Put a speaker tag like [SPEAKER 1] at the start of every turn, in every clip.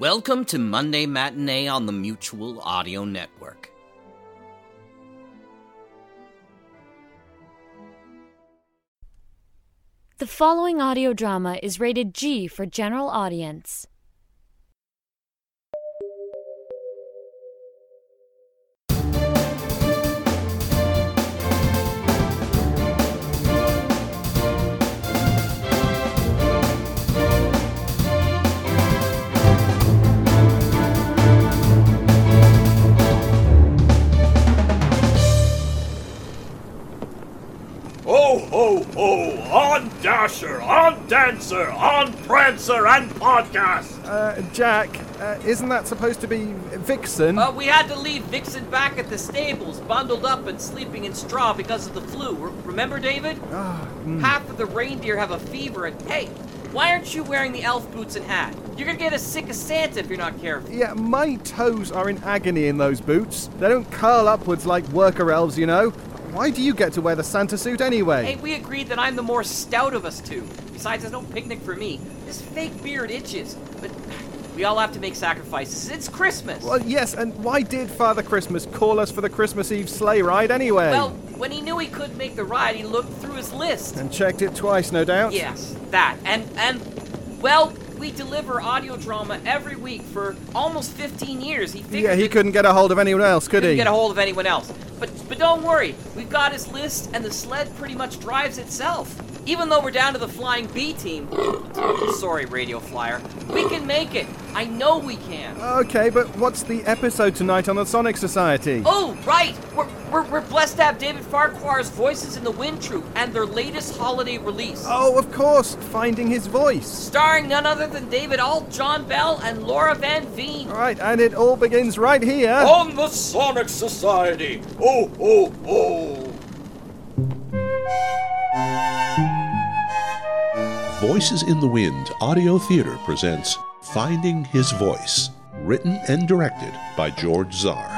[SPEAKER 1] Welcome to Monday Matinee on the Mutual Audio Network.
[SPEAKER 2] The following audio drama is rated G for general audience.
[SPEAKER 3] Ho, ho, ho! On Dasher, on Dancer, on Prancer, and Podcast!
[SPEAKER 4] Uh, Jack, uh, isn't that supposed to be Vixen?
[SPEAKER 1] Uh, we had to leave Vixen back at the stables, bundled up and sleeping in straw because of the flu. R- remember, David? Half of the reindeer have a fever, and hey, why aren't you wearing the elf boots and hat? You're gonna get as sick as Santa if you're not careful.
[SPEAKER 4] yeah, my toes are in agony in those boots. They don't curl upwards like worker elves, you know. Why do you get to wear the Santa suit anyway?
[SPEAKER 1] Hey, we agreed that I'm the more stout of us two. Besides, there's no picnic for me. This fake beard itches. But we all have to make sacrifices. It's Christmas.
[SPEAKER 4] Well, yes, and why did Father Christmas call us for the Christmas Eve sleigh ride anyway?
[SPEAKER 1] Well, when he knew he couldn't make the ride, he looked through his list.
[SPEAKER 4] and checked it twice, no doubt.
[SPEAKER 1] Yes, that. And and well, we deliver audio drama every week for almost 15 years. He figured
[SPEAKER 4] Yeah, he couldn't get a hold of anyone else, could
[SPEAKER 1] couldn't
[SPEAKER 4] he?
[SPEAKER 1] get a hold of anyone else. But but don't worry, we've got his list, and the sled pretty much drives itself. Even though we're down to the flying B team. Sorry, Radio Flyer. We can make it. I know we can.
[SPEAKER 4] Okay, but what's the episode tonight on the Sonic Society?
[SPEAKER 1] Oh, right! We're, we're, we're blessed to have David Farquhar's voices in the Wind Troupe and their latest holiday release.
[SPEAKER 4] Oh, of course, finding his voice.
[SPEAKER 1] Starring none other than David Alt, John Bell, and Laura Van Veen.
[SPEAKER 4] All right, and it all begins right here.
[SPEAKER 3] On the Sonic Society! Ho, ho, ho!
[SPEAKER 5] Voices in the Wind Audio Theater presents Finding His Voice, written and directed by George Czar.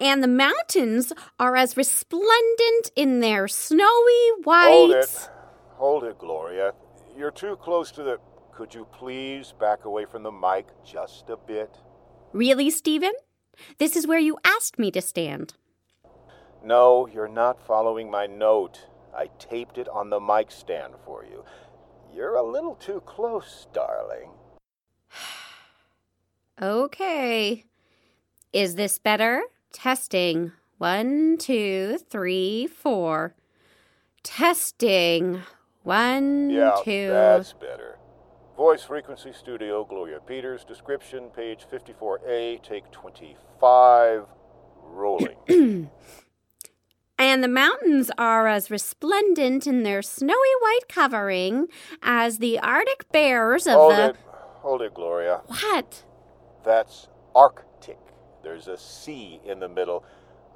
[SPEAKER 6] and the mountains are as resplendent in their snowy white.
[SPEAKER 7] Hold it. Hold it, Gloria. You're too close to the. Could you please back away from the mic just a bit?
[SPEAKER 6] Really, Stephen? This is where you asked me to stand.
[SPEAKER 7] No, you're not following my note. I taped it on the mic stand for you. You're a little too close, darling.
[SPEAKER 6] Okay. Is this better? Testing. One, two, three, four. Testing. One,
[SPEAKER 7] Yeah,
[SPEAKER 6] two.
[SPEAKER 7] that's better. Voice Frequency Studio, Gloria Peters, description, page 54A, take 25, rolling.
[SPEAKER 6] And the mountains are as resplendent in their snowy white covering as the Arctic bears of
[SPEAKER 7] hold
[SPEAKER 6] the.
[SPEAKER 7] it. Hold it, Gloria.
[SPEAKER 6] What?
[SPEAKER 7] That's Arctic. There's a C in the middle.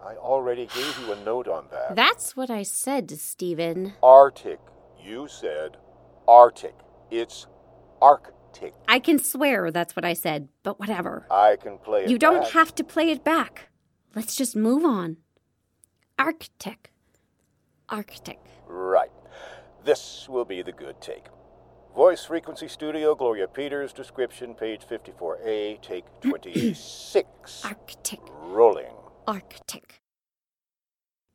[SPEAKER 7] I already gave you a note on that.
[SPEAKER 6] That's what I said, Stephen.
[SPEAKER 7] Arctic. You said Arctic. It's Arctic.
[SPEAKER 6] I can swear that's what I said, but whatever.
[SPEAKER 7] I can play it
[SPEAKER 6] You don't
[SPEAKER 7] back.
[SPEAKER 6] have to play it back. Let's just move on. Arctic. Arctic.
[SPEAKER 7] Right. This will be the good take. Voice Frequency Studio, Gloria Peters, description, page 54A, take 26.
[SPEAKER 6] Arctic.
[SPEAKER 7] Rolling.
[SPEAKER 6] Arctic.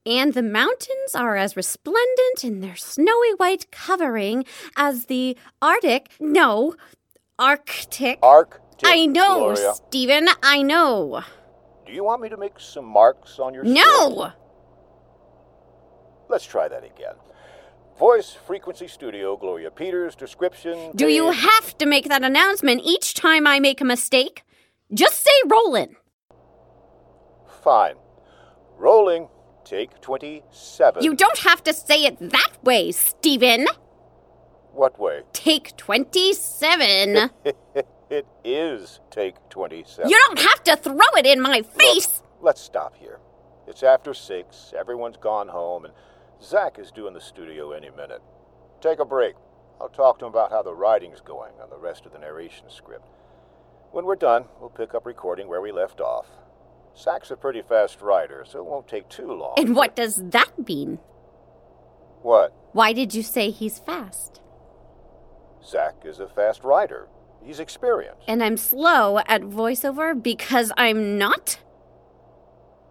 [SPEAKER 6] And the mountains are as resplendent in their snowy white covering as the Arctic. No, Arctic.
[SPEAKER 7] Arctic.
[SPEAKER 6] I know,
[SPEAKER 7] Gloria.
[SPEAKER 6] Stephen. I know.
[SPEAKER 7] Do you want me to make some marks on your script? Let's try that again. Voice Frequency Studio, Gloria Peters, description.
[SPEAKER 6] Do you have to make that announcement each time I make a mistake? Just say rolling.
[SPEAKER 7] Fine. Rolling. take 27.
[SPEAKER 6] You don't have to say it that way, Stephen.
[SPEAKER 7] What way?
[SPEAKER 6] Take 27.
[SPEAKER 7] it is take 27.
[SPEAKER 6] You don't have to throw it in my face.
[SPEAKER 7] Look, let's stop here. It's after 6, everyone's gone home, and Zach is due in the studio any minute. Take a break. I'll talk to him about how the writing's going on the rest of the narration script. When we're done, we'll pick up recording where we left off. Zach's a pretty fast writer, so it won't take too long.
[SPEAKER 6] And what does that mean?
[SPEAKER 7] What?
[SPEAKER 6] Why did you say he's fast?
[SPEAKER 7] Zach is a fast writer. He's experienced.
[SPEAKER 6] And I'm slow at voiceover because I'm not?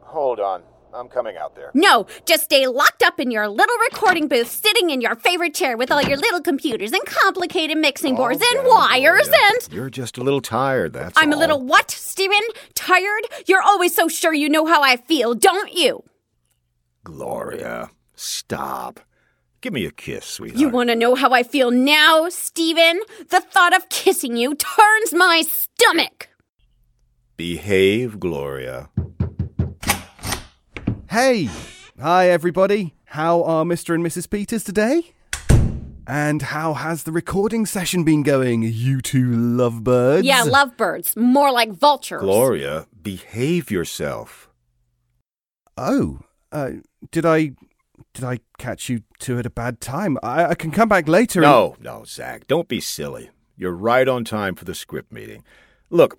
[SPEAKER 7] Hold on. I'm coming out there.
[SPEAKER 6] No, just stay locked up in your little recording booth, sitting in your favorite chair with all your little computers and complicated mixing boards
[SPEAKER 7] Okay,
[SPEAKER 6] and wires and.
[SPEAKER 7] You're just a little tired, that's all.
[SPEAKER 6] I'm a little what, Steven? Tired? You're always so sure you know how I feel, don't you?
[SPEAKER 7] Gloria, stop. Give me a kiss, sweetheart.
[SPEAKER 6] You want to know how I feel now, Steven? The thought of kissing you turns my stomach.
[SPEAKER 7] Behave, Gloria.
[SPEAKER 4] Hey! Hi, everybody. How are Mr. and Mrs. Peters today? And how has the recording session been going, you two lovebirds?
[SPEAKER 6] Yeah, lovebirds. More like vultures.
[SPEAKER 7] Gloria, behave yourself.
[SPEAKER 4] Oh, uh, did I. Did I catch you two at a bad time? I, I can come back later. and-
[SPEAKER 7] No, no, Zach, don't be silly. You're right on time for the script meeting. Look,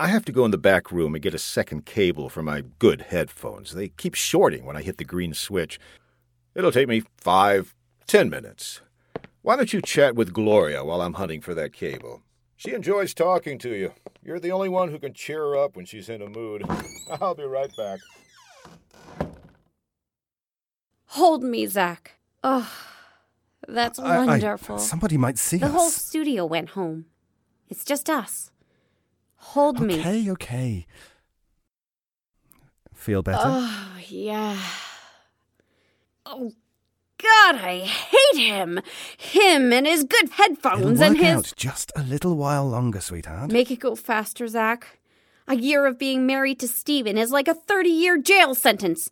[SPEAKER 7] I have to go in the back room and get a second cable for my good headphones. They keep shorting when I hit the green switch. It'll take me five, ten minutes. Why don't you chat with Gloria while I'm hunting for that cable? She enjoys talking to you. You're the only one who can cheer her up when she's in a mood. I'll be right back.
[SPEAKER 6] Hold me, Zach. Oh, that's
[SPEAKER 4] I- I-
[SPEAKER 6] wonderful.
[SPEAKER 4] somebody might see us.
[SPEAKER 6] the
[SPEAKER 4] us.
[SPEAKER 6] whole studio went home. It's just us. Hold me.
[SPEAKER 4] Okay, okay. Feel better?
[SPEAKER 6] Oh, yeah. Oh, God, I hate him. Him and his good headphones and his.
[SPEAKER 4] out just a little while longer, sweetheart.
[SPEAKER 6] Make it go faster, Zach. A year of being married to Steven is like a 30 year jail sentence.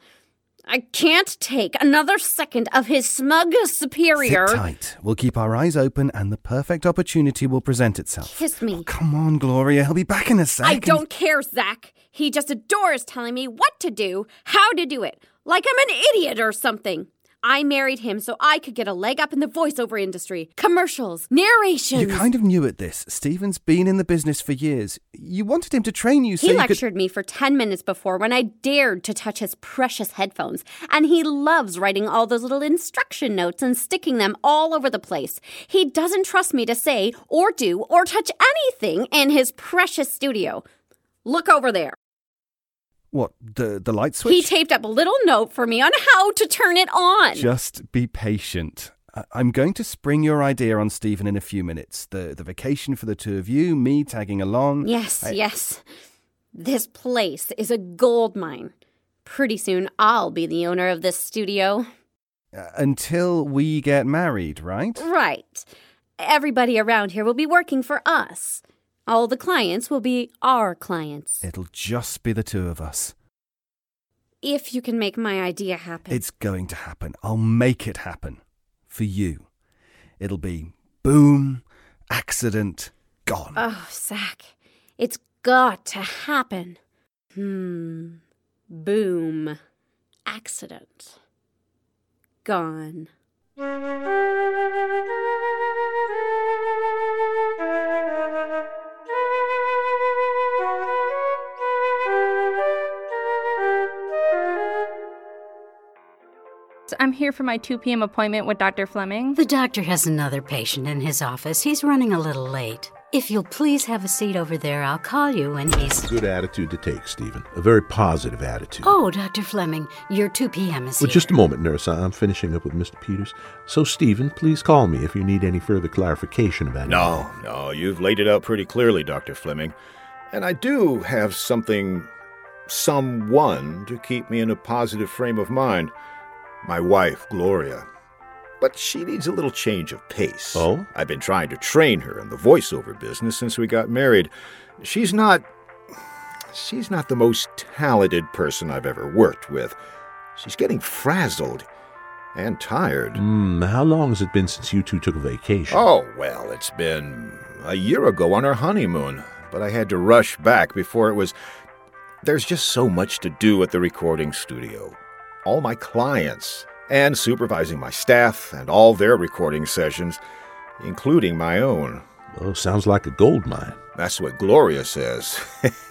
[SPEAKER 6] I can't take another second of his smug superior.
[SPEAKER 4] Sit tight. We'll keep our eyes open and the perfect opportunity will present itself.
[SPEAKER 6] Kiss me.
[SPEAKER 4] Oh, come on, Gloria. He'll be back in a sec.
[SPEAKER 6] I
[SPEAKER 4] and-
[SPEAKER 6] don't care, Zach. He just adores telling me what to do, how to do it, like I'm an idiot or something. I married him so I could get a leg up in the voiceover industry, commercials, narrations.
[SPEAKER 4] You kind of knew at this. Stephen's been in the business for years. You wanted him to train you so
[SPEAKER 6] He
[SPEAKER 4] you could.
[SPEAKER 6] lectured me for 10 minutes before when I dared to touch his precious headphones, and he loves writing all those little instruction notes and sticking them all over the place. He doesn't trust me to say or do or touch anything in his precious studio. Look over there.
[SPEAKER 4] What, the, the light switch?
[SPEAKER 6] He taped up a little note for me on how to turn it on.
[SPEAKER 4] Just be patient. I'm going to spring your idea on Stephen in a few minutes. The, the vacation for the two of you, me tagging along.
[SPEAKER 6] yes,
[SPEAKER 4] I-
[SPEAKER 6] yes. This place is a gold mine. Pretty soon I'll be the owner of this studio.
[SPEAKER 4] Uh, until we get married, right?
[SPEAKER 6] Right. Everybody around here will be working for us. All the clients will be our clients.
[SPEAKER 4] It'll just be the two of us.
[SPEAKER 6] If you can make my idea happen.
[SPEAKER 4] It's going to happen. I'll make it happen. For you. It'll be boom, accident, gone.
[SPEAKER 6] Oh, Zach, it's got to happen. Hmm. Boom. Accident. Gone.
[SPEAKER 8] I'm here for my 2 p.m. appointment with Dr. Fleming.
[SPEAKER 9] The doctor has another patient in his office. He's running a little late. If you'll please have a seat over there, I'll call you when he's.
[SPEAKER 5] Good attitude to take, Stephen. A very positive attitude.
[SPEAKER 9] Oh, Dr. Fleming, your 2 p.m. is
[SPEAKER 5] Well,
[SPEAKER 9] here.
[SPEAKER 5] just a moment, nurse. I'm finishing up with Mr. Peters. So, Stephen, please call me if you need any further clarification about
[SPEAKER 7] No, no, you've laid it out pretty clearly, Dr. Fleming. And I do have something, someone to keep me in a positive frame of mind. My wife, Gloria. But she needs a little change of pace.
[SPEAKER 5] Oh?
[SPEAKER 7] I've been trying to train her in the voiceover business since we got married. She's not. She's not the most talented person I've ever worked with. She's getting frazzled and tired.
[SPEAKER 5] Hmm, how long has it been since you two took a vacation?
[SPEAKER 7] Oh, well, it's been a year ago on our honeymoon, but I had to rush back before it was. There's just so much to do at the recording studio. All my clients, and supervising my staff and all their recording sessions, including my own.
[SPEAKER 5] Oh, sounds like a gold mine.
[SPEAKER 7] That's what Gloria says.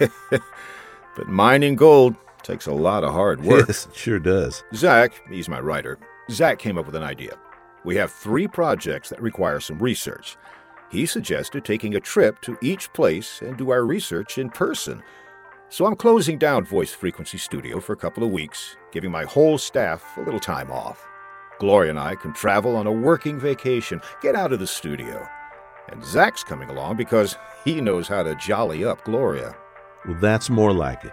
[SPEAKER 7] but mining gold takes a lot of hard work.
[SPEAKER 5] Yes, it sure does.
[SPEAKER 7] Zach, he's my writer, Zach came up with an idea. We have three projects that require some research. He suggested taking a trip to each place and do our research in person. So I'm closing down Voice Frequency Studio for a couple of weeks, giving my whole staff a little time off. Gloria and I can travel on a working vacation, get out of the studio. And Zach's coming along because he knows how to jolly up Gloria.
[SPEAKER 5] Well, that's more like it.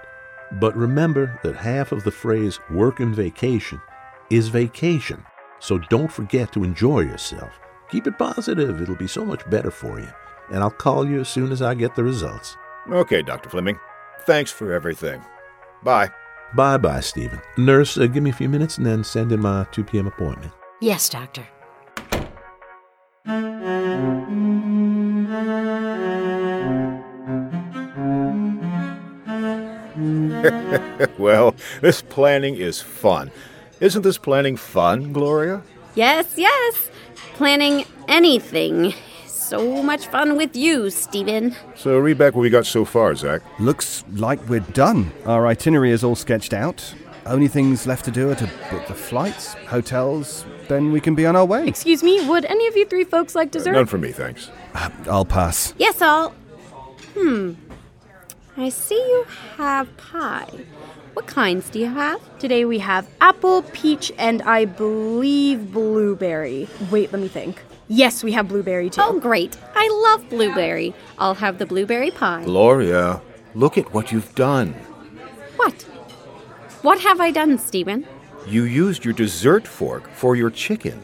[SPEAKER 5] But remember that half of the phrase work and vacation is vacation. So don't forget to enjoy yourself. Keep it positive, it'll be so much better for you. And I'll call you as soon as I get the results.
[SPEAKER 7] Okay, Dr. Fleming. Thanks for everything. Bye.
[SPEAKER 5] Bye bye, Stephen. Nurse, uh, give me a few minutes and then send in my 2 p.m. appointment.
[SPEAKER 9] Yes, Doctor.
[SPEAKER 7] well, this planning is fun. Isn't this planning fun, Gloria?
[SPEAKER 6] Yes, yes. Planning anything. So much fun with you, Stephen.
[SPEAKER 7] So read back what we got so far, Zach.
[SPEAKER 4] Looks like we're done. Our itinerary is all sketched out. Only things left to do are to book the flights, hotels, then we can be on our way.
[SPEAKER 8] Excuse me, would any of you three folks like dessert?
[SPEAKER 7] None for me, thanks.
[SPEAKER 4] Uh, I'll pass.
[SPEAKER 6] Yes, I'll. Hmm. I see you have pie. What kinds do you have?
[SPEAKER 8] Today we have apple, peach, and I believe blueberry. Wait, let me think. Yes, we have blueberry too.
[SPEAKER 6] Oh, great. I love blueberry. I'll have the blueberry pie.
[SPEAKER 7] Gloria, look at what you've done.
[SPEAKER 6] What? What have I done, Stephen?
[SPEAKER 7] You used your dessert fork for your chicken.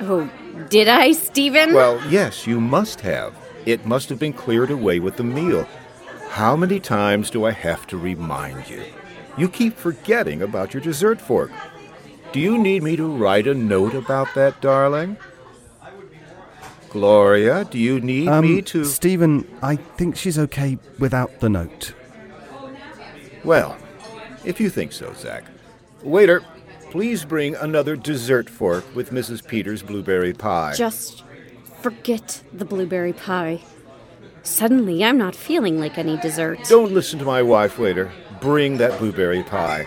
[SPEAKER 6] Oh, did I, Stephen?
[SPEAKER 7] Well, yes, you must have. It must have been cleared away with the meal. How many times do I have to remind you? You keep forgetting about your dessert fork. Do you need me to write a note about that, darling? Gloria, do you need
[SPEAKER 4] um,
[SPEAKER 7] me to.
[SPEAKER 4] Stephen, I think she's okay without the note.
[SPEAKER 7] Well, if you think so, Zach. Waiter, please bring another dessert fork with Mrs. Peters' blueberry pie.
[SPEAKER 6] Just forget the blueberry pie. Suddenly, I'm not feeling like any dessert.
[SPEAKER 7] Don't listen to my wife, waiter. Bring that blueberry pie.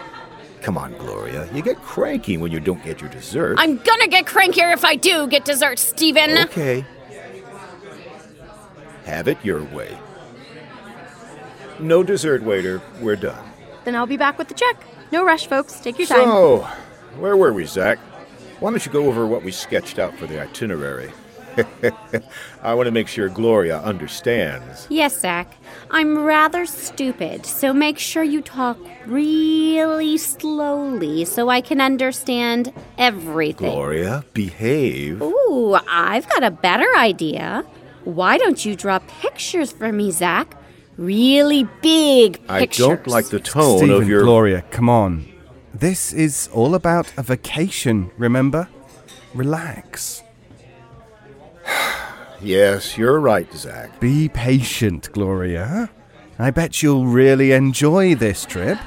[SPEAKER 7] Come on, Gloria. You get cranky when you don't get your dessert.
[SPEAKER 6] I'm gonna get crankier if I do get dessert, Stephen.
[SPEAKER 7] Okay. Have it your way. No dessert, waiter. We're done.
[SPEAKER 8] Then I'll be back with the check. No rush, folks. Take your time.
[SPEAKER 7] So, where were we, Zach? Why don't you go over what we sketched out for the itinerary? I want to make sure Gloria understands.
[SPEAKER 6] Yes, Zach. I'm rather stupid, so make sure you talk really slowly so I can understand everything.
[SPEAKER 7] Gloria, behave.
[SPEAKER 6] Ooh, I've got a better idea. Why don't you draw pictures for me, Zach? Really big pictures.
[SPEAKER 7] I don't like the tone
[SPEAKER 4] Stephen,
[SPEAKER 7] of your.
[SPEAKER 4] Gloria, come on. This is all about a vacation, remember? Relax.
[SPEAKER 7] yes, you're right, Zach.
[SPEAKER 4] Be patient, Gloria. I bet you'll really enjoy this trip.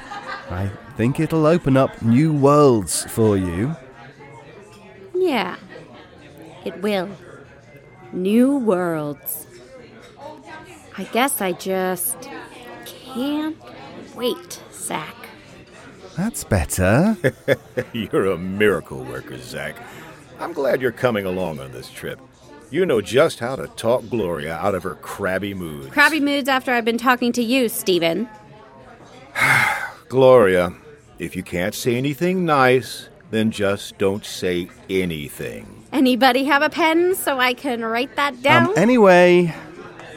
[SPEAKER 4] I think it'll open up new worlds for you.
[SPEAKER 6] Yeah, it will. New worlds. I guess I just can't wait, Zach.
[SPEAKER 4] That's better.
[SPEAKER 7] you're a miracle worker, Zach. I'm glad you're coming along on this trip. You know just how to talk Gloria out of her crabby moods.
[SPEAKER 6] Crabby moods after I've been talking to you, Stephen.
[SPEAKER 7] Gloria, if you can't say anything nice, then just don't say anything.
[SPEAKER 6] Anybody have a pen so I can write that down?
[SPEAKER 4] Um, anyway,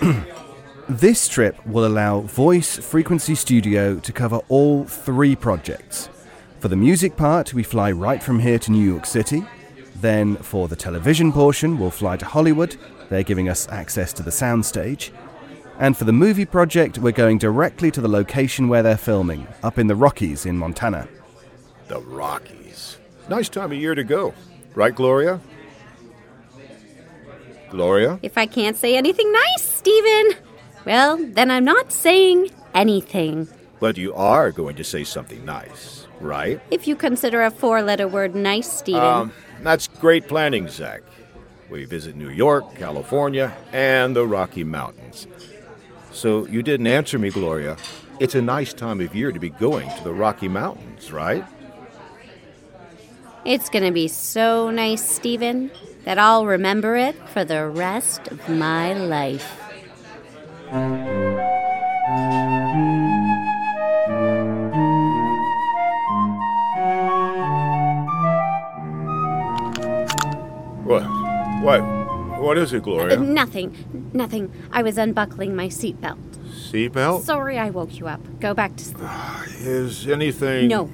[SPEAKER 4] this trip will allow Voice Frequency Studio to cover all three projects. For the music part, we fly right from here to New York City. Then, for the television portion, we'll fly to Hollywood. They're giving us access to the soundstage. And for the movie project, we're going directly to the location where they're filming, up in the Rockies in Montana.
[SPEAKER 7] The Rockies. Nice time of year to go. Right, Gloria? Gloria?
[SPEAKER 6] If I can't say anything nice, Stephen, well, then I'm not saying anything.
[SPEAKER 7] But you are going to say something nice, right?
[SPEAKER 6] If you consider a four letter word nice, Stephen.
[SPEAKER 7] Um, that's great planning, Zach. We visit New York, California, and the Rocky Mountains. So you didn't answer me, Gloria. It's a nice time of year to be going to the Rocky Mountains, right?
[SPEAKER 6] It's gonna be so nice, Stephen, that I'll remember it for the rest of my life.
[SPEAKER 7] What is it, Gloria?
[SPEAKER 6] Uh, nothing. Nothing. I was unbuckling my seatbelt.
[SPEAKER 7] Seatbelt?
[SPEAKER 6] Sorry I woke you up. Go back to sleep.
[SPEAKER 7] Is anything.
[SPEAKER 6] No,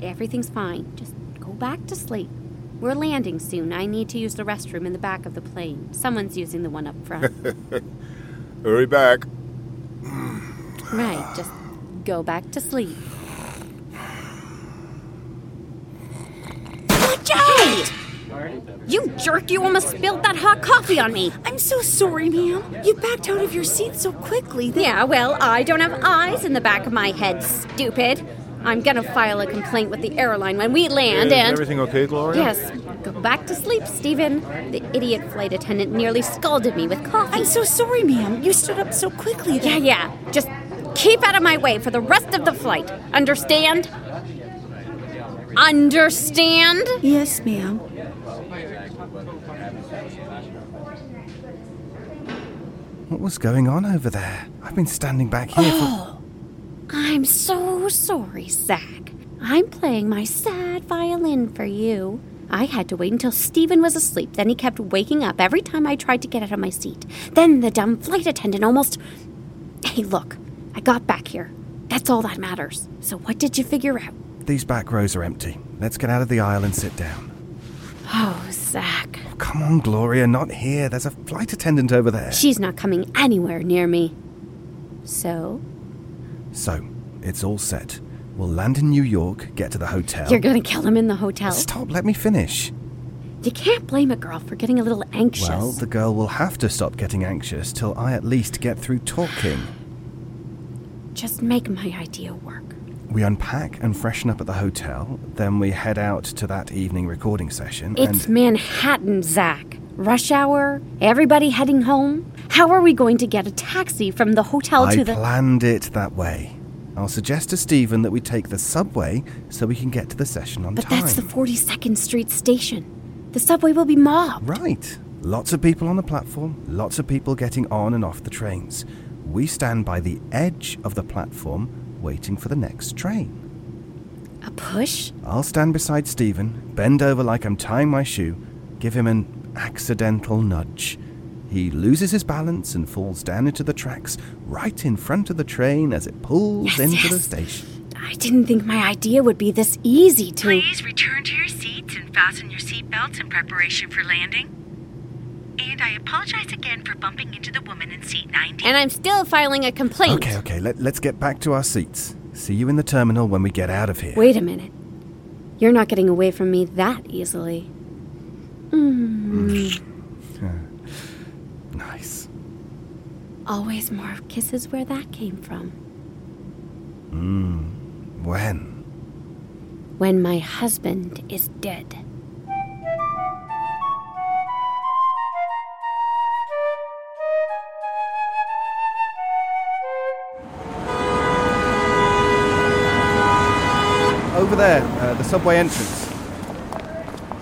[SPEAKER 6] everything's fine. Just go back to sleep. We're landing soon. I need to use the restroom in the back of the plane. Someone's using the one up front.
[SPEAKER 7] Hurry back.
[SPEAKER 6] right, just go back to sleep. Watch out! You jerk, you almost spilled that hot coffee on me.
[SPEAKER 8] I'm so sorry, ma'am. You backed out of your seat so quickly that.
[SPEAKER 6] Yeah, well, I don't have eyes in the back of my head, stupid. I'm gonna file a complaint with the airline when we land
[SPEAKER 7] Is
[SPEAKER 6] and.
[SPEAKER 7] everything okay, Gloria?
[SPEAKER 6] Yes, go back to sleep, Stephen. The idiot flight attendant nearly scalded me with coffee.
[SPEAKER 8] I'm so sorry, ma'am. You stood up so quickly.
[SPEAKER 6] Yeah, yeah. Just keep out of my way for the rest of the flight. Understand? Understand?
[SPEAKER 8] Yes, ma'am.
[SPEAKER 4] What was going on over there? I've been standing back here for.
[SPEAKER 6] Oh, I'm so sorry, Zach. I'm playing my sad violin for you. I had to wait until Stephen was asleep. Then he kept waking up every time I tried to get out of my seat. Then the dumb flight attendant almost. Hey, look, I got back here. That's all that matters. So, what did you figure out?
[SPEAKER 4] These back rows are empty. Let's get out of the aisle and sit down.
[SPEAKER 6] Oh, Zach.
[SPEAKER 4] Come on, Gloria, not here. There's a flight attendant over there.
[SPEAKER 6] She's not coming anywhere near me. So,
[SPEAKER 4] So, it's all set. We'll land in New York, get to the hotel.
[SPEAKER 6] you're gonna kill him in the hotel.
[SPEAKER 4] Stop, let me finish.
[SPEAKER 6] You can't blame a girl for getting a little anxious.
[SPEAKER 4] Well, the girl will have to stop getting anxious till I at least get through talking.
[SPEAKER 6] Just make my idea work.
[SPEAKER 4] We unpack and freshen up at the hotel, then we head out to that evening recording session.
[SPEAKER 6] It's
[SPEAKER 4] and
[SPEAKER 6] Manhattan, Zach. Rush hour, everybody heading home. How are we going to get a taxi from the hotel
[SPEAKER 4] I
[SPEAKER 6] to the.
[SPEAKER 4] I planned it that way. I'll suggest to Stephen that we take the subway so we can get to the session on
[SPEAKER 6] but
[SPEAKER 4] time.
[SPEAKER 6] But that's the 42nd Street station. The subway will be mobbed.
[SPEAKER 4] Right. Lots of people on the platform, lots of people getting on and off the trains. We stand by the edge of the platform waiting for the next train.
[SPEAKER 6] A push?
[SPEAKER 4] I'll stand beside Stephen, bend over like I'm tying my shoe, give him an accidental nudge. He loses his balance and falls down into the tracks right in front of the train as it pulls
[SPEAKER 6] Yes,
[SPEAKER 4] into the station.
[SPEAKER 6] I didn't think my idea would be this easy to.
[SPEAKER 10] Please return to your seats and fasten your seatbelts in preparation for landing. And I apologize again for bumping into the woman in seat 90.
[SPEAKER 6] And I'm still filing a complaint.
[SPEAKER 4] Okay, okay, let, let's get back to our seats. See you in the terminal when we get out of here.
[SPEAKER 6] Wait a minute. You're not getting away from me that easily. Mm.
[SPEAKER 4] Nice.
[SPEAKER 6] Always more kisses where that came from.
[SPEAKER 4] Mmm. When?
[SPEAKER 6] When my husband is dead.
[SPEAKER 4] Over there, uh, the subway entrance.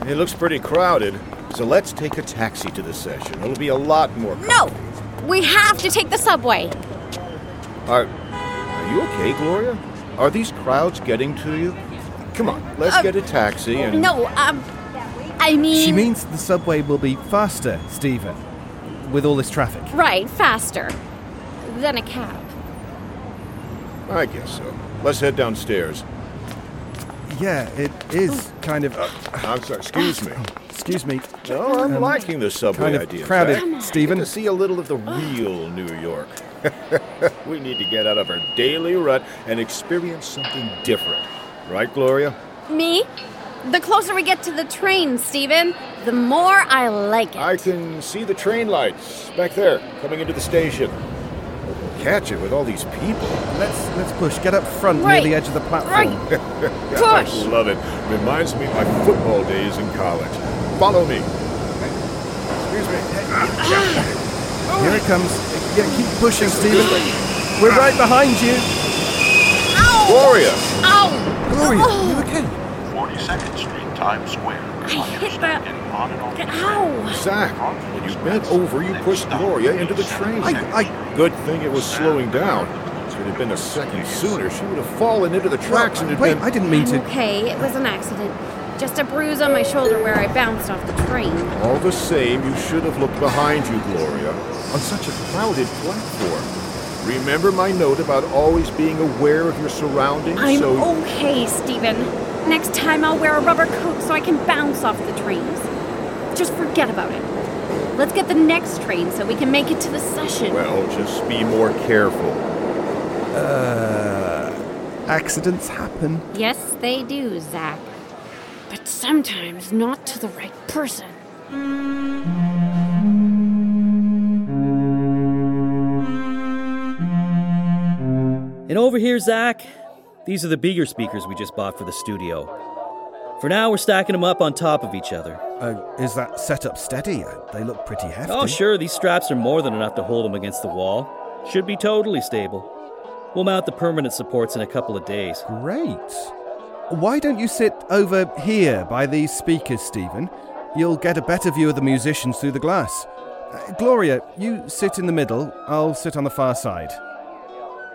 [SPEAKER 7] It looks pretty crowded, so let's take a taxi to the session. It'll be a lot more.
[SPEAKER 6] No! We have to take the subway!
[SPEAKER 7] Are, are you okay, Gloria? Are these crowds getting to you? Come on, let's
[SPEAKER 6] Uh,
[SPEAKER 7] get a taxi and.
[SPEAKER 6] No, um. I mean.
[SPEAKER 4] She means the subway will be faster, Stephen, with all this traffic.
[SPEAKER 6] Right, faster. Than a cab.
[SPEAKER 7] I guess so. Let's head downstairs.
[SPEAKER 4] Yeah, it is kind of. uh,
[SPEAKER 7] I'm sorry, excuse me.
[SPEAKER 4] excuse me.
[SPEAKER 7] No, I'm
[SPEAKER 4] Um,
[SPEAKER 7] liking the subway
[SPEAKER 4] kind of
[SPEAKER 7] idea.
[SPEAKER 4] crowded,
[SPEAKER 7] Zach.
[SPEAKER 4] Stephen.
[SPEAKER 7] Get to see a little of the real New York. we need to get out of our daily rut and experience something different. Right, Gloria?
[SPEAKER 6] Me? The closer we get to the train, Steven, the more I like it.
[SPEAKER 7] I can see the train lights back there coming into the station. Catch it with all these people.
[SPEAKER 4] Let's let's push. Get up front
[SPEAKER 6] Right.
[SPEAKER 4] near the edge of the platform.
[SPEAKER 6] Push.
[SPEAKER 7] I love it. Reminds me of my football days in college. Follow me. Excuse me. Ah. Ah.
[SPEAKER 4] Here it comes. Yeah, keep pushing, Stephen. We're right behind you.
[SPEAKER 7] Gloria!
[SPEAKER 6] Ow!
[SPEAKER 4] Gloria,
[SPEAKER 6] Oh.
[SPEAKER 4] you okay?
[SPEAKER 11] 42nd Street, Times Square.
[SPEAKER 6] I hit that.
[SPEAKER 11] On and off
[SPEAKER 6] Ow!
[SPEAKER 7] Zach, when you bent over, you pushed Gloria into the train.
[SPEAKER 4] I, I,
[SPEAKER 7] Good thing it was slowing down. If it had been a second sooner, she would have fallen into the tracks and had
[SPEAKER 4] wait,
[SPEAKER 7] been.
[SPEAKER 4] I didn't mean to.
[SPEAKER 6] Okay, it was an accident. Just a bruise on my shoulder where I bounced off the train.
[SPEAKER 7] All the same, you should have looked behind you, Gloria, on such a crowded platform. Remember my note about always being aware of your surroundings?
[SPEAKER 6] I'm
[SPEAKER 7] so
[SPEAKER 6] okay, Stephen. Next time I'll wear a rubber coat so I can bounce off the trains. Just forget about it. Let's get the next train so we can make it to the session.
[SPEAKER 7] Well, just be more careful.
[SPEAKER 4] Uh, accidents happen.
[SPEAKER 6] Yes, they do, Zach. But sometimes not to the right person.
[SPEAKER 12] And over here, Zach, these are the bigger speakers we just bought for the studio. For now, we're stacking them up on top of each other.
[SPEAKER 4] Uh, is that set up steady? They look pretty hefty.
[SPEAKER 12] Oh, sure, these straps are more than enough to hold them against the wall. Should be totally stable. We'll mount the permanent supports in a couple of days.
[SPEAKER 4] Great. Why don't you sit over here by these speakers, Stephen? You'll get a better view of the musicians through the glass. Uh, Gloria, you sit in the middle. I'll sit on the far side.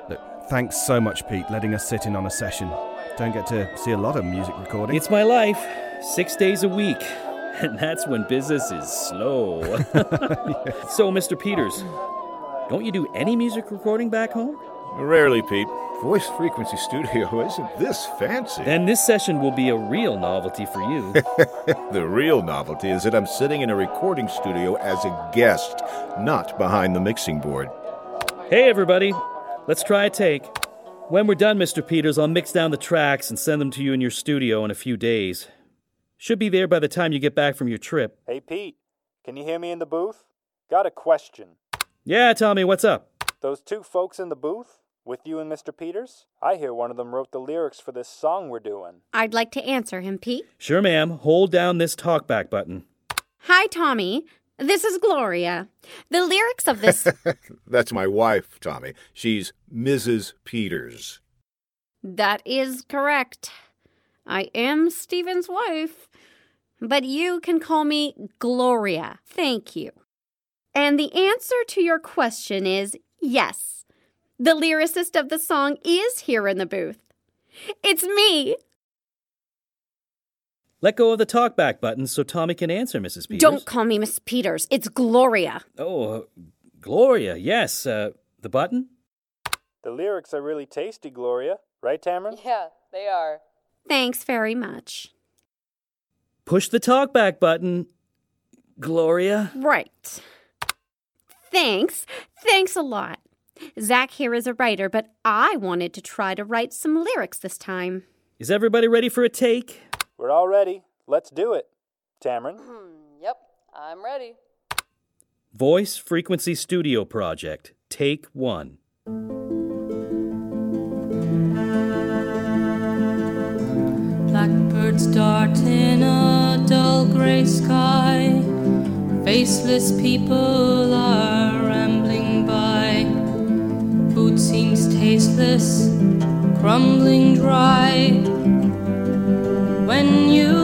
[SPEAKER 4] Look, thanks so much, Pete, letting us sit in on a session. Don't get to see a lot of music recording.
[SPEAKER 12] It's my life, six days a week. And that's when business is slow. So, Mr. Peters, don't you do any music recording back home?
[SPEAKER 7] Rarely, Pete. Voice Frequency Studio isn't this fancy.
[SPEAKER 12] Then this session will be a real novelty for you.
[SPEAKER 7] the real novelty is that I'm sitting in a recording studio as a guest, not behind the mixing board.
[SPEAKER 12] hey, everybody, let's try a take. When we're done, Mr. Peters, I'll mix down the tracks and send them to you in your studio in a few days. Should be there by the time you get back from your trip.
[SPEAKER 13] Hey, Pete, can you hear me in the booth? Got a question.
[SPEAKER 12] Yeah, Tommy, what's up?
[SPEAKER 13] Those two folks in the booth, with you and Mr. Peters, I hear one of them wrote the lyrics for this song we're doing.
[SPEAKER 6] I'd like to answer him, Pete.
[SPEAKER 12] Sure, ma'am. Hold down this talkback button.
[SPEAKER 6] Hi, Tommy. This is Gloria. The lyrics of this.
[SPEAKER 7] That's my wife, Tommy. She's Mrs. Peters.
[SPEAKER 6] that is correct. I am Steven's wife. But you can call me Gloria. Thank you. And the answer to your question is yes. The lyricist of the song is here in the booth. It's me.
[SPEAKER 12] Let go of the talkback button so Tommy can answer, Mrs. Peters.
[SPEAKER 6] Don't call me Miss Peters. It's Gloria.
[SPEAKER 12] Oh, uh, Gloria, yes. Uh, the button?
[SPEAKER 13] The lyrics are really tasty, Gloria. Right, Tamron?
[SPEAKER 14] Yeah, they are.
[SPEAKER 6] Thanks very much.
[SPEAKER 12] Push the talkback button, Gloria.
[SPEAKER 6] Right. Thanks. Thanks a lot. Zach here is a writer, but I wanted to try to write some lyrics this time.
[SPEAKER 12] Is everybody ready for a take?
[SPEAKER 13] We're all ready. Let's do it. Tamron?
[SPEAKER 14] Hmm, yep, I'm ready.
[SPEAKER 12] Voice Frequency Studio Project, Take One.
[SPEAKER 15] Blackbirds dart in a dull gray sky. Faceless people are rambling by. Food seems tasteless, crumbling dry. When you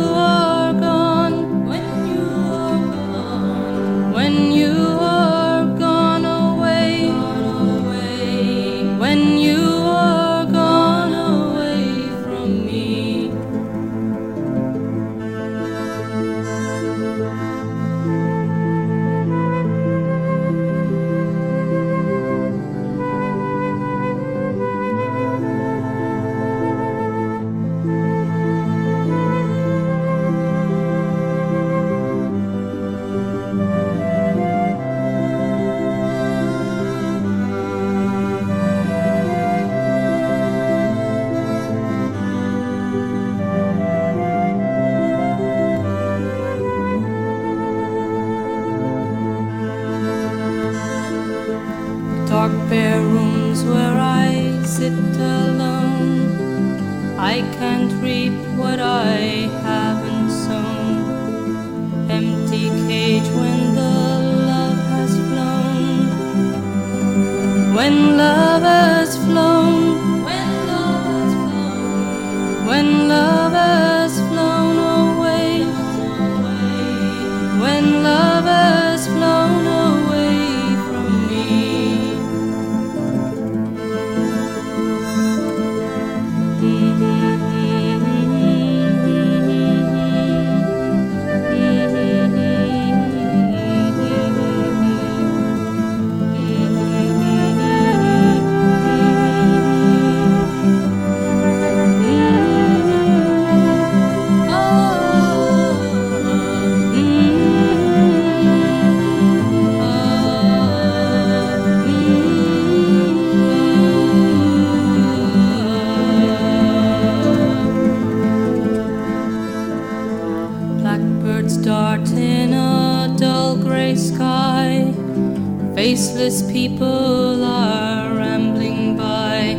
[SPEAKER 15] Faceless people are rambling by.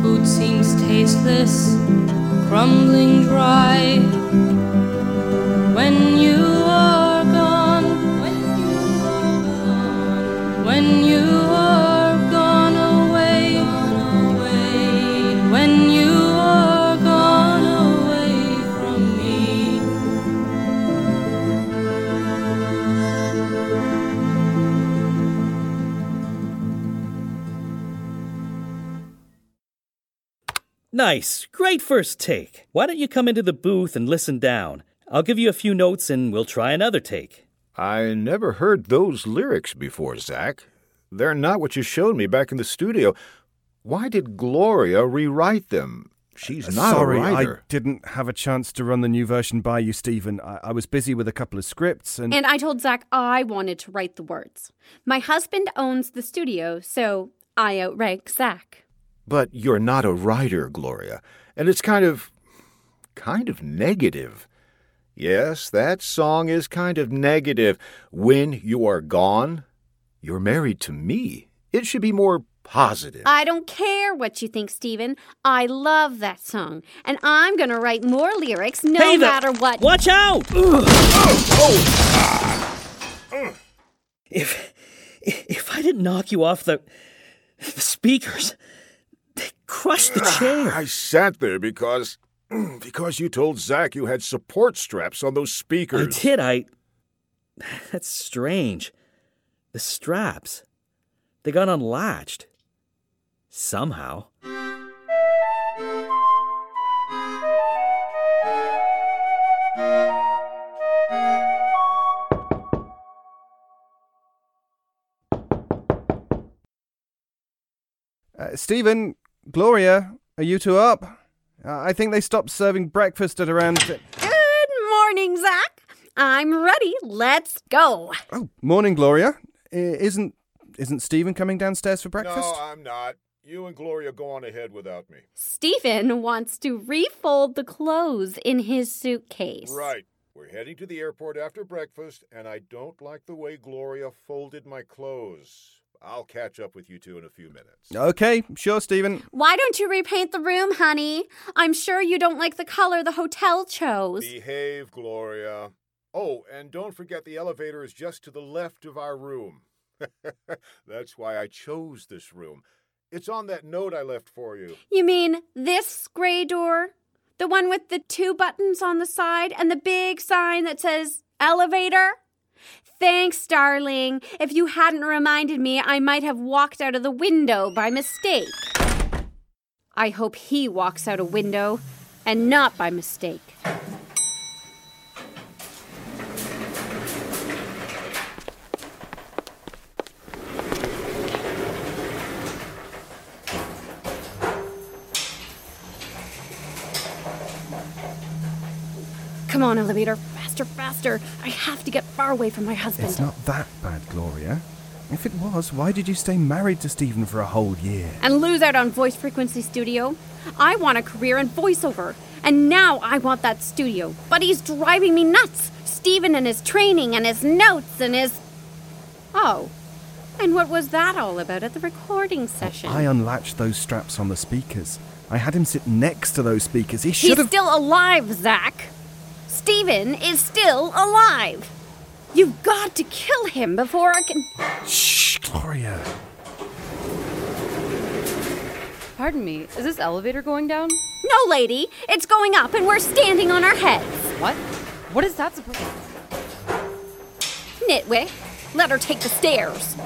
[SPEAKER 15] Food seems tasteless, crumbling dry.
[SPEAKER 12] Nice. Great first take. Why don't you come into the booth and listen down? I'll give you a few notes and we'll try another take.
[SPEAKER 7] I never heard those lyrics before, Zach. They're not what you showed me back in the studio. Why did Gloria rewrite them? She's uh, not
[SPEAKER 4] Sorry,
[SPEAKER 7] a writer.
[SPEAKER 4] I didn't have a chance to run the new version by you, Stephen. I, I was busy with a couple of scripts and.
[SPEAKER 6] And I told Zach I wanted to write the words. My husband owns the studio, so I outrank Zach.
[SPEAKER 7] But you're not a writer, Gloria. And it's kind of. kind of negative. Yes, that song is kind of negative. When you are gone, you're married to me. It should be more positive.
[SPEAKER 6] I don't care what you think, Stephen. I love that song. And I'm going to write more lyrics no
[SPEAKER 12] Hey there!
[SPEAKER 6] matter what.
[SPEAKER 12] Watch out! Oh, oh, ah. If if I didn't knock you off the the speakers, they crushed the chair.
[SPEAKER 7] I sat there because. because you told Zach you had support straps on those speakers.
[SPEAKER 12] I did. I. That's strange. The straps. They got unlatched. Somehow.
[SPEAKER 4] Uh, Stephen, Gloria, are you two up? Uh, I think they stopped serving breakfast at around.
[SPEAKER 6] Good morning, Zach. I'm ready. Let's go.
[SPEAKER 4] Oh, morning, Gloria. I- isn't isn't Stephen coming downstairs for breakfast?
[SPEAKER 7] No, I'm not. You and Gloria go on ahead without me.
[SPEAKER 6] Stephen wants to refold the clothes in his suitcase.
[SPEAKER 7] Right. We're heading to the airport after breakfast, and I don't like the way Gloria folded my clothes. I'll catch up with you two in a few minutes.
[SPEAKER 4] Okay, sure, Stephen.
[SPEAKER 6] Why don't you repaint the room, honey? I'm sure you don't like the color the hotel chose.
[SPEAKER 7] Behave, Gloria. Oh, and don't forget the elevator is just to the left of our room. That's why I chose this room. It's on that note I left for you.
[SPEAKER 6] You mean this gray door? The one with the two buttons on the side and the big sign that says elevator? Thanks, darling. If you hadn't reminded me, I might have walked out of the window by mistake. I hope he walks out a window and not by mistake. Come on, elevator. Faster, faster. I have to get far away from my husband.
[SPEAKER 4] It's not that bad, Gloria. If it was, why did you stay married to Stephen for a whole year?
[SPEAKER 6] and lose out on Voice Frequency Studio. I want a career in voiceover, and now I want that studio. But he's driving me nuts. Stephen and his training and his notes and his. Oh, And what was that all about at the recording session?
[SPEAKER 4] I unlatched those straps on the speakers. I had him sit next to those speakers. He
[SPEAKER 6] He's
[SPEAKER 4] should have.
[SPEAKER 6] still alive, Zach. Stephen is still alive. You've got to kill him before I can.
[SPEAKER 4] Shh, Gloria.
[SPEAKER 14] Pardon me, is this elevator going down?
[SPEAKER 6] No, lady, it's going up and we're standing on our heads.
[SPEAKER 14] What? What is that supposed
[SPEAKER 6] Nitwick, let her take the stairs.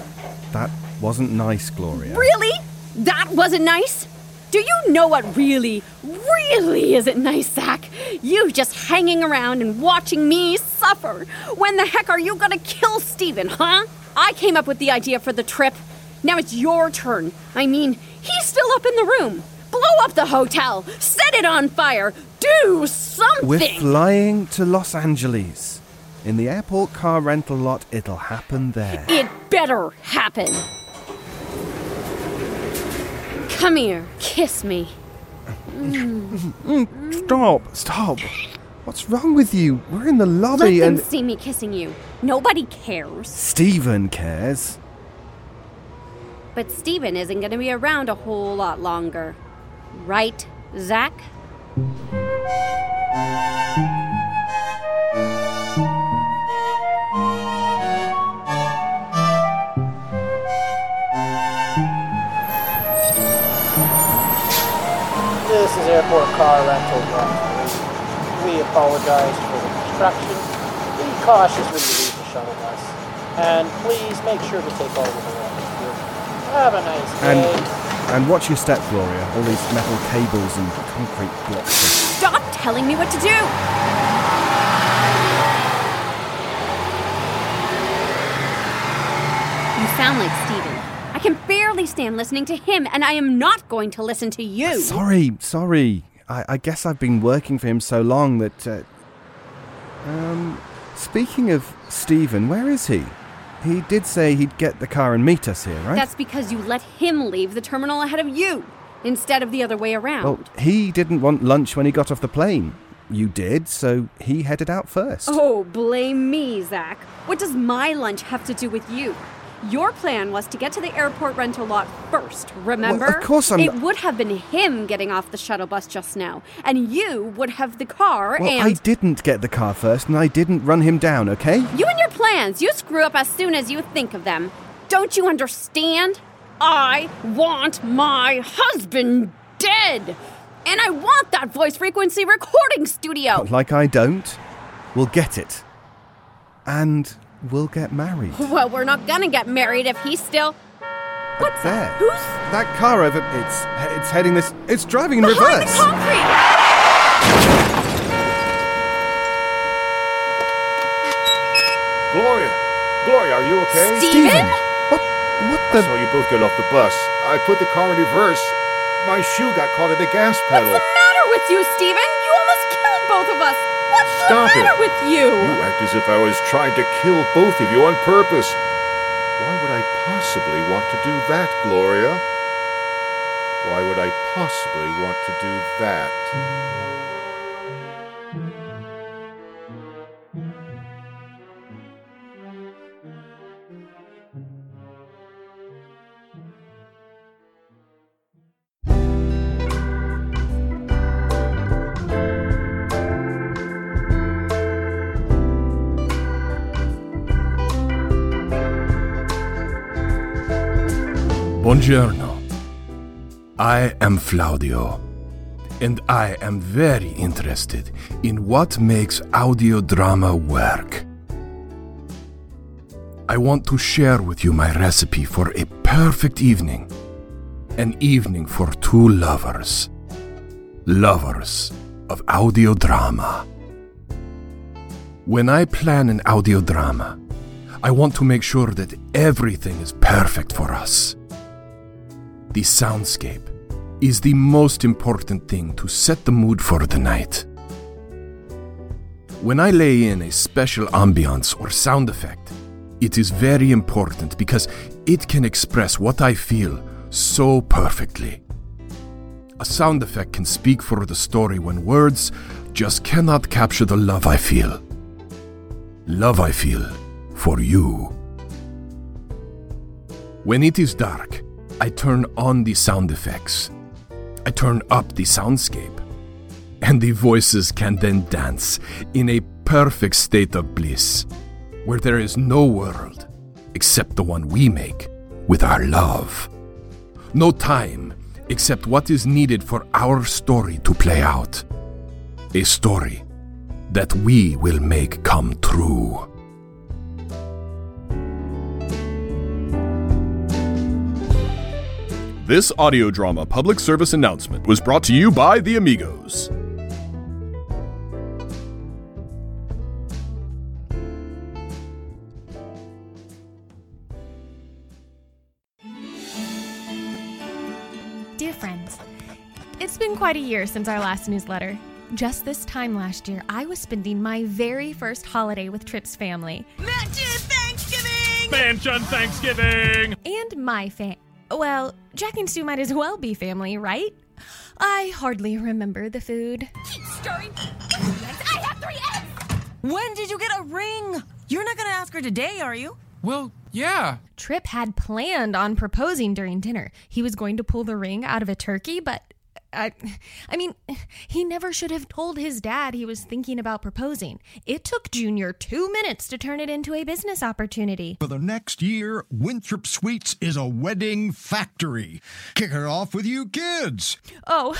[SPEAKER 4] That wasn't nice, Gloria.
[SPEAKER 6] Really? That wasn't nice? Do you know what really, really isn't nice, Zach? You just hanging around and watching me suffer. When the heck are you gonna kill Steven, huh? I came up with the idea for the trip. Now it's your turn. I mean, he's still up in the room. Blow up the hotel. Set it on fire. Do something.
[SPEAKER 4] We're flying to Los Angeles. In the airport car rental lot, it'll happen there.
[SPEAKER 6] It better happen. Come here, kiss me.
[SPEAKER 4] Mm, Stop, stop. What's wrong with you? We're in the lobby
[SPEAKER 6] Let them
[SPEAKER 4] and.
[SPEAKER 6] see me kissing you. Nobody cares.
[SPEAKER 4] Stephen cares.
[SPEAKER 6] But Steven isn't going to be around a whole lot longer. Right, Zach?
[SPEAKER 13] This is airport car rental lot. We apologize for the construction. Be cautious when you leave the shuttle bus. And please make sure to take all of the belongings with you. Have a nice
[SPEAKER 4] And
[SPEAKER 13] day.
[SPEAKER 4] and watch your step, Gloria. All these metal cables and concrete blocks.
[SPEAKER 6] Stop telling me what to do! You sound like Steven. I can barely stand listening to him, and I am not going to listen to you.
[SPEAKER 4] Sorry, sorry. I, I guess I've been working for him so long that. Uh, um, speaking of Stephen, where is he? He did say he'd get the car and meet us here, right?
[SPEAKER 6] That's because you let him leave the terminal ahead of you, instead of the other way around.
[SPEAKER 4] well, he didn't want lunch when he got off the plane. You did, so he headed out first.
[SPEAKER 6] Oh, blame me, Zach. What does my lunch have to do with you? Your plan was to get to the airport rental lot first, remember?
[SPEAKER 4] of course I'm
[SPEAKER 6] It would have been him getting off the shuttle bus just now, and you would have the car
[SPEAKER 4] Well,
[SPEAKER 6] and.
[SPEAKER 4] I didn't get the car first, and I didn't run him down, okay?
[SPEAKER 6] You and your plans, you screw up as soon as you think of them. Don't you understand? I want my husband dead! And I want that voice frequency recording studio!
[SPEAKER 4] Like I don't. We'll get it. And we'll get married.
[SPEAKER 6] Well, we're not gonna get married if he's still. What's
[SPEAKER 4] There.
[SPEAKER 6] that? Who's
[SPEAKER 4] That car over. It's it's heading this. It's driving in
[SPEAKER 6] behind
[SPEAKER 4] reverse.
[SPEAKER 6] the concrete?
[SPEAKER 7] Gloria! Gloria, are you okay?
[SPEAKER 6] Steven?
[SPEAKER 4] What? What
[SPEAKER 7] I saw you both get off the bus. I put the car in reverse. My shoe got caught in the gas pedal.
[SPEAKER 6] What's the matter with you, Steven? You almost killed both of us. What's
[SPEAKER 7] Stop
[SPEAKER 6] the
[SPEAKER 7] it.
[SPEAKER 6] with you?
[SPEAKER 7] You act as if I was trying to kill both of you on purpose. Why would I possibly want to do that, Gloria? Why would I possibly want to do that?
[SPEAKER 16] Buongiorno. I am Flavio, and I am very interested in what makes audio drama work. I want to share with you my recipe for a perfect evening. An evening for two lovers. Lovers of audio drama. When I plan an audio drama, I want to make sure that everything is perfect for us. The soundscape is the most important thing to set the mood for the night. When I lay in a special ambiance or sound effect, it is very important because it can express what I feel so perfectly. A sound effect can speak for the story when words just cannot capture the love I feel. Love I feel for you. When it is dark, I turn on the sound effects. I turn up the soundscape. And the voices can then dance in a perfect state of bliss, where there is no world except the one we make with our love. No time except what is needed for our story to play out. A story that we will make come true.
[SPEAKER 17] This audio drama public service announcement was brought to you by the Amigos.
[SPEAKER 18] Dear friends, it's been quite a year since our last newsletter. Just this time last year, I was spending my very first holiday with Tripp's family.
[SPEAKER 19] Mansion Thanksgiving! Mansion Thanksgiving!
[SPEAKER 18] And my fam. Well, Jack and Sue might as well be family, right? I hardly remember the food.
[SPEAKER 20] Keep stirring. I have three eggs! When did you get a ring? You're not gonna ask her today, are you?
[SPEAKER 18] Well, yeah. Trip had planned on proposing during dinner. He was going to pull the ring out of a turkey, but I I mean, he never should have told his dad he was thinking about proposing. It took Junior 2 minutes to turn it into a business opportunity.
[SPEAKER 21] For the next year, Winthrop Suites is a wedding factory. Kick it off with you kids.
[SPEAKER 18] Oh,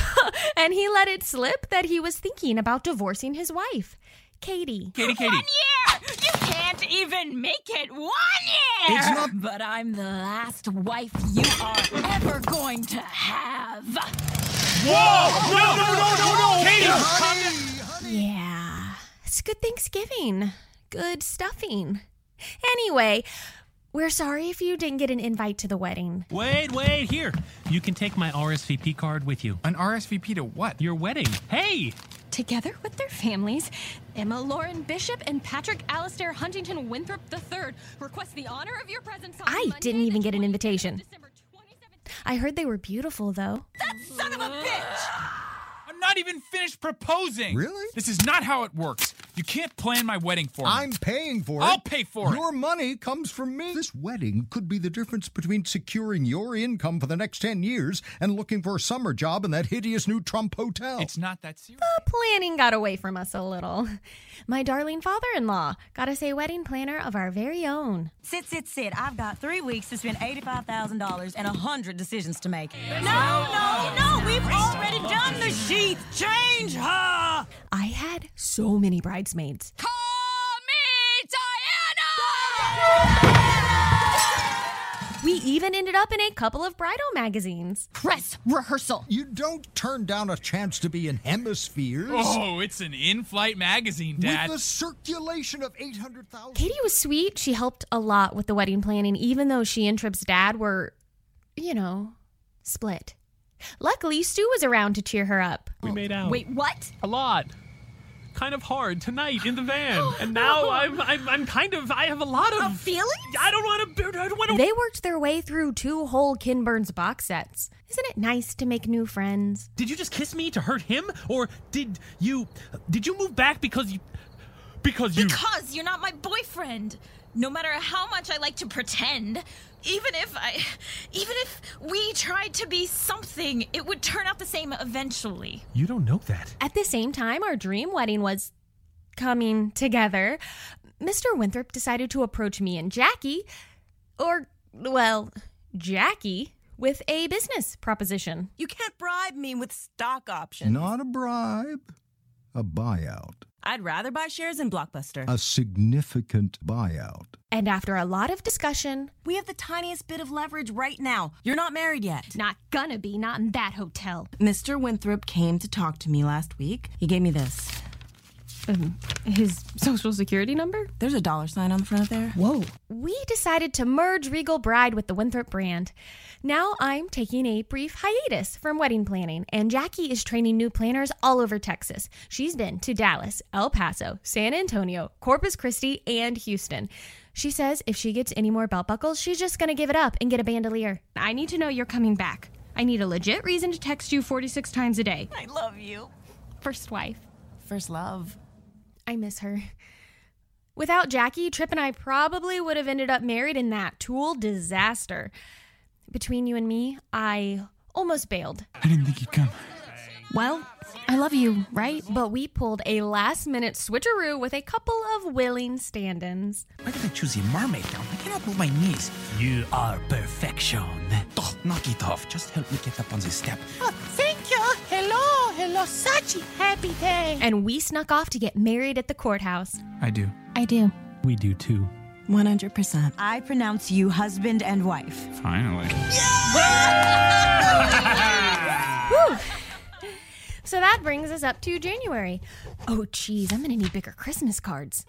[SPEAKER 18] and he let it slip that he was thinking about divorcing his wife, Katie.
[SPEAKER 19] Katie, Katie.
[SPEAKER 20] One year! You can't even make it one year!
[SPEAKER 21] It's not-
[SPEAKER 20] But I'm the last wife you are ever going to have.
[SPEAKER 19] Whoa! No, no, no, no, no! Katie, calm down.
[SPEAKER 18] Yeah. It's good Thanksgiving. Good stuffing. Anyway, we're sorry if you didn't get an invite to the wedding.
[SPEAKER 22] Wait, wait, here. You can take my RSVP card with you. An RSVP to what? Your wedding. Hey!
[SPEAKER 18] Together with their families, Emma Lauren Bishop and Patrick Alistair Huntington Winthrop III request the honor of your presence on I didn't even get an invitation. I heard they were beautiful, though.
[SPEAKER 20] That son of a bitch!
[SPEAKER 19] I'm not even finished proposing.
[SPEAKER 21] Really?
[SPEAKER 19] This is not how it works. You can't plan my wedding for me.
[SPEAKER 21] I'm paying for it.
[SPEAKER 19] I'll pay for it.
[SPEAKER 21] Your money comes from me. This wedding could be the difference between securing your income for the next 10 years and looking for a summer job in that hideous new Trump hotel.
[SPEAKER 19] It's not that serious.
[SPEAKER 18] The planning got away from us a little. My darling father in law got us a wedding planner of our very own.
[SPEAKER 23] Sit, sit, sit. I've got three weeks to spend $85,000 and a 100 decisions to make.
[SPEAKER 20] No, no, no! We've already done the sheath! Change her!
[SPEAKER 18] I had so many bridesmaids.
[SPEAKER 20] Call me Diana!
[SPEAKER 18] We even ended up in a couple of bridal magazines.
[SPEAKER 20] Press rehearsal.
[SPEAKER 21] You don't turn down a chance to be in hemispheres.
[SPEAKER 19] Oh, it's an in-flight magazine, Dad.
[SPEAKER 21] With a circulation of 800,000.
[SPEAKER 18] Katie was sweet. She helped a lot with the wedding planning, even though she and Trip's dad were, you know, split. Luckily, Stu was around to cheer her up.
[SPEAKER 22] We oh. made out.
[SPEAKER 20] Wait, what?
[SPEAKER 22] A lot. Kind of hard tonight in the van. And now I'm, I'm I'm kind of I have a lot of
[SPEAKER 20] feelings?
[SPEAKER 22] I don't want to I don't want to
[SPEAKER 18] They worked their way through two whole Ken Burns box sets. Isn't it nice to make new friends?
[SPEAKER 22] Did you just kiss me to hurt him or did you did you move back because you because you
[SPEAKER 20] Because you're not my boyfriend. No matter how much I like to pretend, even if I even if we tried to be something, it would turn out the same eventually.
[SPEAKER 22] You don't know that.
[SPEAKER 18] At the same time, our dream wedding was coming together. Mr. Winthrop decided to approach me and Jackie, or, well, Jackie, with a business proposition.
[SPEAKER 23] You can't bribe me with stock options.
[SPEAKER 21] Not a bribe, a buyout.
[SPEAKER 23] I'd rather buy shares in Blockbuster.
[SPEAKER 21] A significant buyout.
[SPEAKER 18] And after a lot of discussion,
[SPEAKER 23] We have the tiniest bit of leverage right now. You're not married yet.
[SPEAKER 18] not gonna be, not in that hotel.
[SPEAKER 23] Mr. Winthrop came to talk to me last week. He gave me this.
[SPEAKER 18] Um, his social security number?
[SPEAKER 23] There's a dollar sign on the front of there.
[SPEAKER 18] Whoa. We decided to merge Regal Bride with the Winthrop brand. Now I'm taking a brief hiatus from wedding planning, and Jackie is training new planners all over Texas. She's been to Dallas, El Paso, San Antonio, Corpus Christi, and Houston. She says if she gets any more belt buckles, she's just gonna give it up and get a bandolier. I need to know you're coming back. I need a legit reason to text you 46 times a day.
[SPEAKER 23] I love you.
[SPEAKER 18] First wife.
[SPEAKER 23] First love.
[SPEAKER 18] I miss her. Without Jackie, Trip and I probably would have ended up married in that tool disaster. Between you and me, I almost bailed.
[SPEAKER 24] I didn't think you'd come.
[SPEAKER 18] Well, I love you, right? But we pulled a last minute switcheroo with a couple of willing stand ins.
[SPEAKER 24] Why did I choose a mermaid now? I cannot move my knees.
[SPEAKER 25] You are perfection.
[SPEAKER 24] Oh, knock it off. Just help me get up on the step.
[SPEAKER 26] Oh, thank you. Hello, hello. Such a happy day.
[SPEAKER 18] And we snuck off to get married at the courthouse.
[SPEAKER 24] I do.
[SPEAKER 18] I do.
[SPEAKER 22] We do too.
[SPEAKER 23] 100%. I pronounce you husband and wife.
[SPEAKER 24] Finally.
[SPEAKER 18] Whew. So that brings us up to January. Oh, geez, I'm gonna need bigger Christmas cards.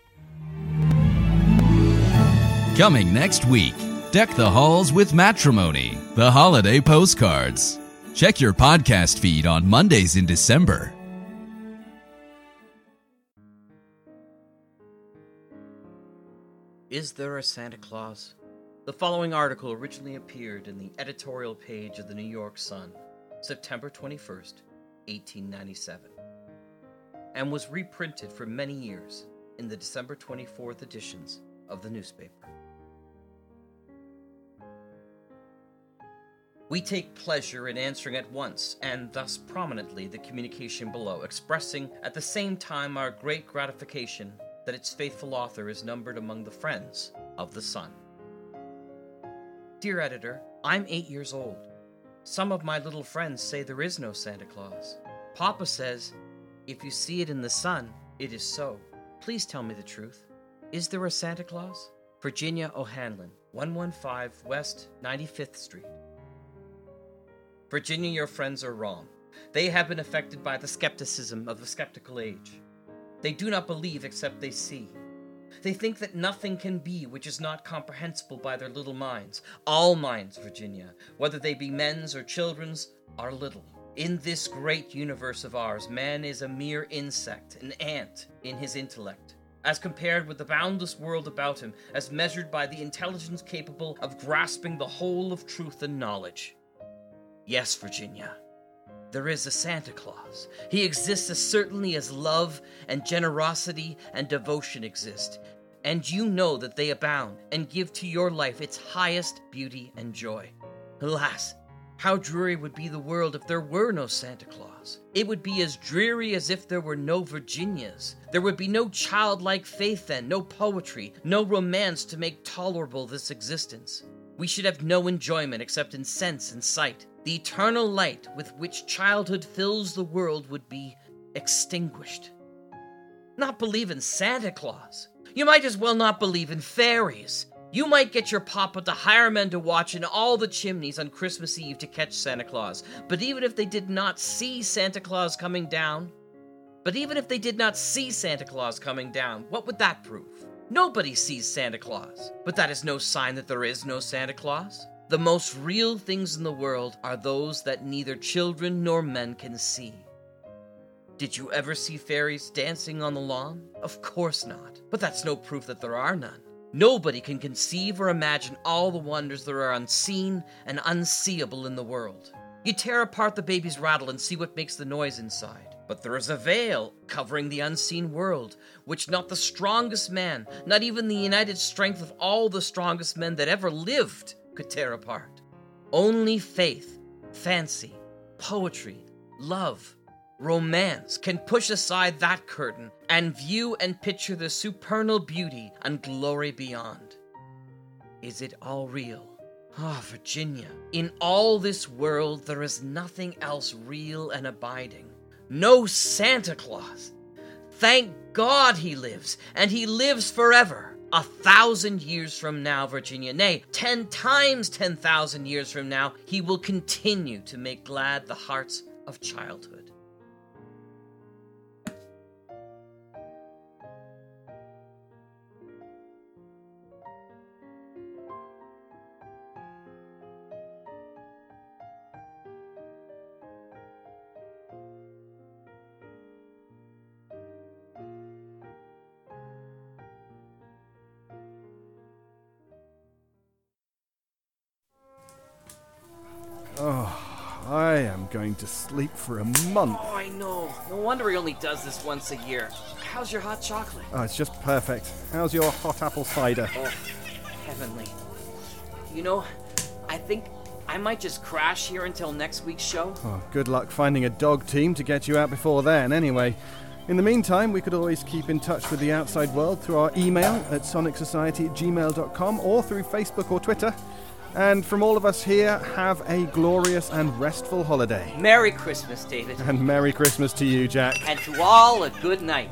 [SPEAKER 27] Coming next week, deck the halls with matrimony, the holiday postcards. Check your podcast feed on Mondays in December.
[SPEAKER 1] Is there a Santa Claus? The following article originally appeared in the editorial page of the New York Sun, September 21st, 1897, and was reprinted for many years in the December 24th editions of the newspaper. We take pleasure in answering at once and thus prominently the communication below, expressing at the same time our great gratification that its faithful author is numbered among the friends of the Sun. Dear editor, I'm eight years old. Some of my little friends say there is no Santa Claus. Papa says, if you see it in the sun, it is so. Please tell me the truth. Is there a Santa Claus? Virginia O'Hanlon, 115 West 95th Street. Virginia, your friends are wrong. They have been affected by the skepticism of the skeptical age. They do not believe except they see. They think that nothing can be which is not comprehensible by their little minds. All minds, Virginia, whether they be men's or children's, are little. In this great universe of ours, man is a mere insect, an ant in his intellect, as compared with the boundless world about him, as measured by the intelligence capable of grasping the whole of truth and knowledge. Yes, Virginia, there is a Santa Claus. He exists as certainly as love and generosity and devotion exist. And you know that they abound and give to your life its highest beauty and joy. Alas, how dreary would be the world if there were no Santa Claus. It would be as dreary as if there were no Virginias. There would be no childlike faith then, no poetry, no romance to make tolerable this existence. We should have no enjoyment except in sense and sight. The eternal light with which childhood fills the world would be extinguished. Not believe in Santa Claus. You might as well not believe in fairies. You might get your papa to hire men to watch in all the chimneys on Christmas Eve to catch Santa Claus. But even if they did not see Santa Claus coming down, but even if they did not see Santa Claus coming down, what would that prove? Nobody sees Santa Claus. But that is no sign that there is no Santa Claus. The most real things in the world are those that neither children nor men can see. Did you ever see fairies dancing on the lawn? Of course not. But that's no proof that there are none. Nobody can conceive or imagine all the wonders that are unseen and unseeable in the world. You tear apart the baby's rattle and see what makes the noise inside. But there is a veil covering the unseen world, which not the strongest man, not even the united strength of all the strongest men that ever lived, could tear apart. Only faith, fancy, poetry, love, romance can push aside that curtain and view and picture the supernal beauty and glory beyond. Is it all real? Ah, Virginia, in all this world there is nothing else real and abiding. No Santa Claus. Thank God he lives, and he lives forever. A thousand years from now, Virginia, nay, ten times ten thousand years from now, he will continue to make glad the hearts of childhood.
[SPEAKER 4] I am going to sleep for a month.
[SPEAKER 28] Oh, I know. No wonder he only does this once a year. How's your hot chocolate?
[SPEAKER 4] Oh, it's just perfect. How's your hot apple cider?
[SPEAKER 28] Oh, heavenly. You know, I think I might just crash here until next week's show.
[SPEAKER 4] Oh, good luck finding a dog team to get you out before then, anyway. In the meantime, we could always keep in touch with the outside world through our email at sonicsociety at gmail.com or through Facebook or Twitter. And from all of us here, have a glorious and restful holiday.
[SPEAKER 28] Merry Christmas, David.
[SPEAKER 4] And Merry Christmas to you, Jack.
[SPEAKER 28] And to all a good night.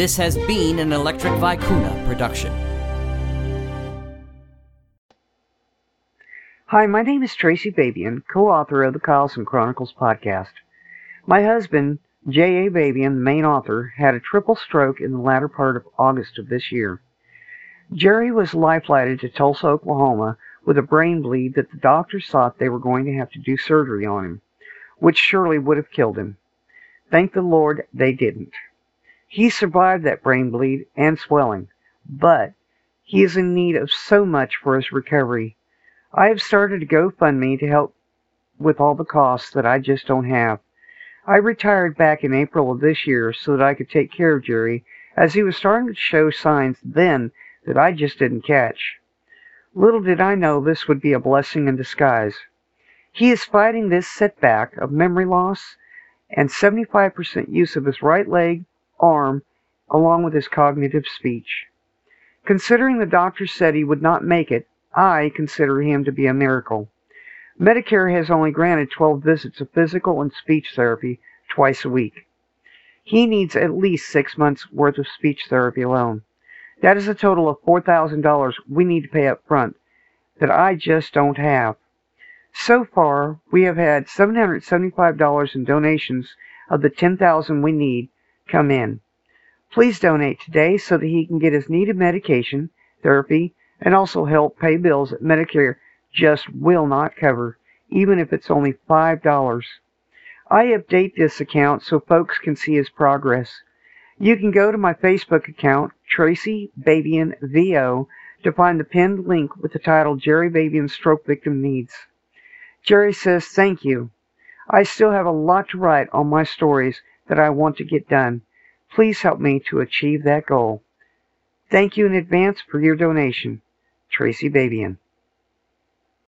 [SPEAKER 28] This has been an Electric Vicuna production.
[SPEAKER 29] Hi, my name is Tracy Babian, co-author of the Carlson Chronicles podcast. My husband, J.A. Babian, the main author, had a triple stroke in the latter part of August of this year. Jerry was life-flighted to Tulsa, Oklahoma, with a brain bleed that the doctors thought they were going to have to do surgery on him, which surely would have killed him. Thank the Lord they didn't. He survived that brain bleed and swelling, but he is in need of so much for his recovery. I have started a GoFundMe to help with all the costs that I just don't have. I retired back in April of this year so that I could take care of Jerry, as he was starting to show signs then that I just didn't catch. Little did I know this would be a blessing in disguise. He is fighting this setback of memory loss and 75% use of his right leg, arm, along with his cognitive speech. Considering the doctor said he would not make it, I consider him to be a miracle. Medicare has only granted 12 visits of physical and speech therapy twice a week. He needs at least six months' worth of speech therapy alone. That is a total of $4,000 we need to pay up front that I just don't have. So far, we have had $775 in donations of the 10000 we need come in. Please donate today so that he can get his needed medication, therapy, and also help pay bills that Medicare just will not cover, even if it's only $5. I update this account so folks can see his progress. You can go to my Facebook account, Tracy Babian VO, to find the pinned link with the title Jerry Babian Stroke Victim Needs. Jerry says thank you. I still have a lot to write on my stories that I want to get done. Please help me to achieve that goal. Thank you in advance for your donation. Tracy Babian.